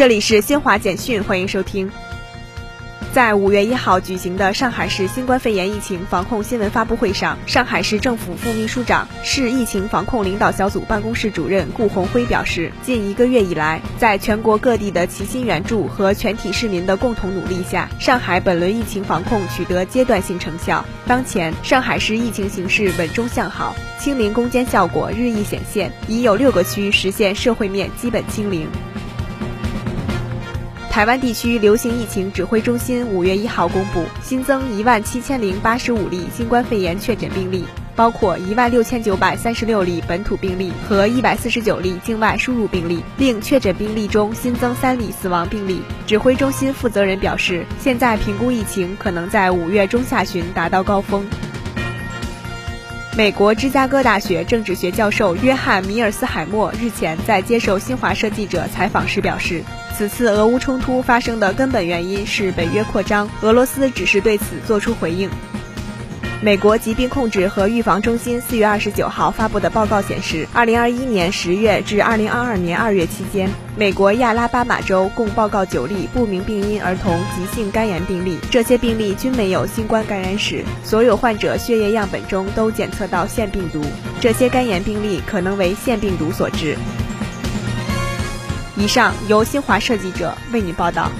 这里是新华简讯，欢迎收听。在五月一号举行的上海市新冠肺炎疫情防控新闻发布会上，上海市政府副秘书长、市疫情防控领导小组办公室主任顾红辉表示，近一个月以来，在全国各地的齐心援助和全体市民的共同努力下，上海本轮疫情防控取得阶段性成效。当前，上海市疫情形势稳中向好，清零攻坚效果日益显现，已有六个区实现社会面基本清零。台湾地区流行疫情指挥中心五月一号公布，新增一万七千零八十五例新冠肺炎确诊病例，包括一万六千九百三十六例本土病例和一百四十九例境外输入病例，另确诊病例中新增三例死亡病例。指挥中心负责人表示，现在评估疫情可能在五月中下旬达到高峰。美国芝加哥大学政治学教授约翰·米尔斯海默日前在接受新华社记者采访时表示。此次俄乌冲突发生的根本原因是北约扩张，俄罗斯只是对此作出回应。美国疾病控制和预防中心四月二十九号发布的报告显示，二零二一年十月至二零二二年二月期间，美国亚拉巴马州共报告九例不明病因儿童急性肝炎病例，这些病例均没有新冠感染史，所有患者血液样本中都检测到腺病毒，这些肝炎病例可能为腺病毒所致。以上由新华社记者为您报道。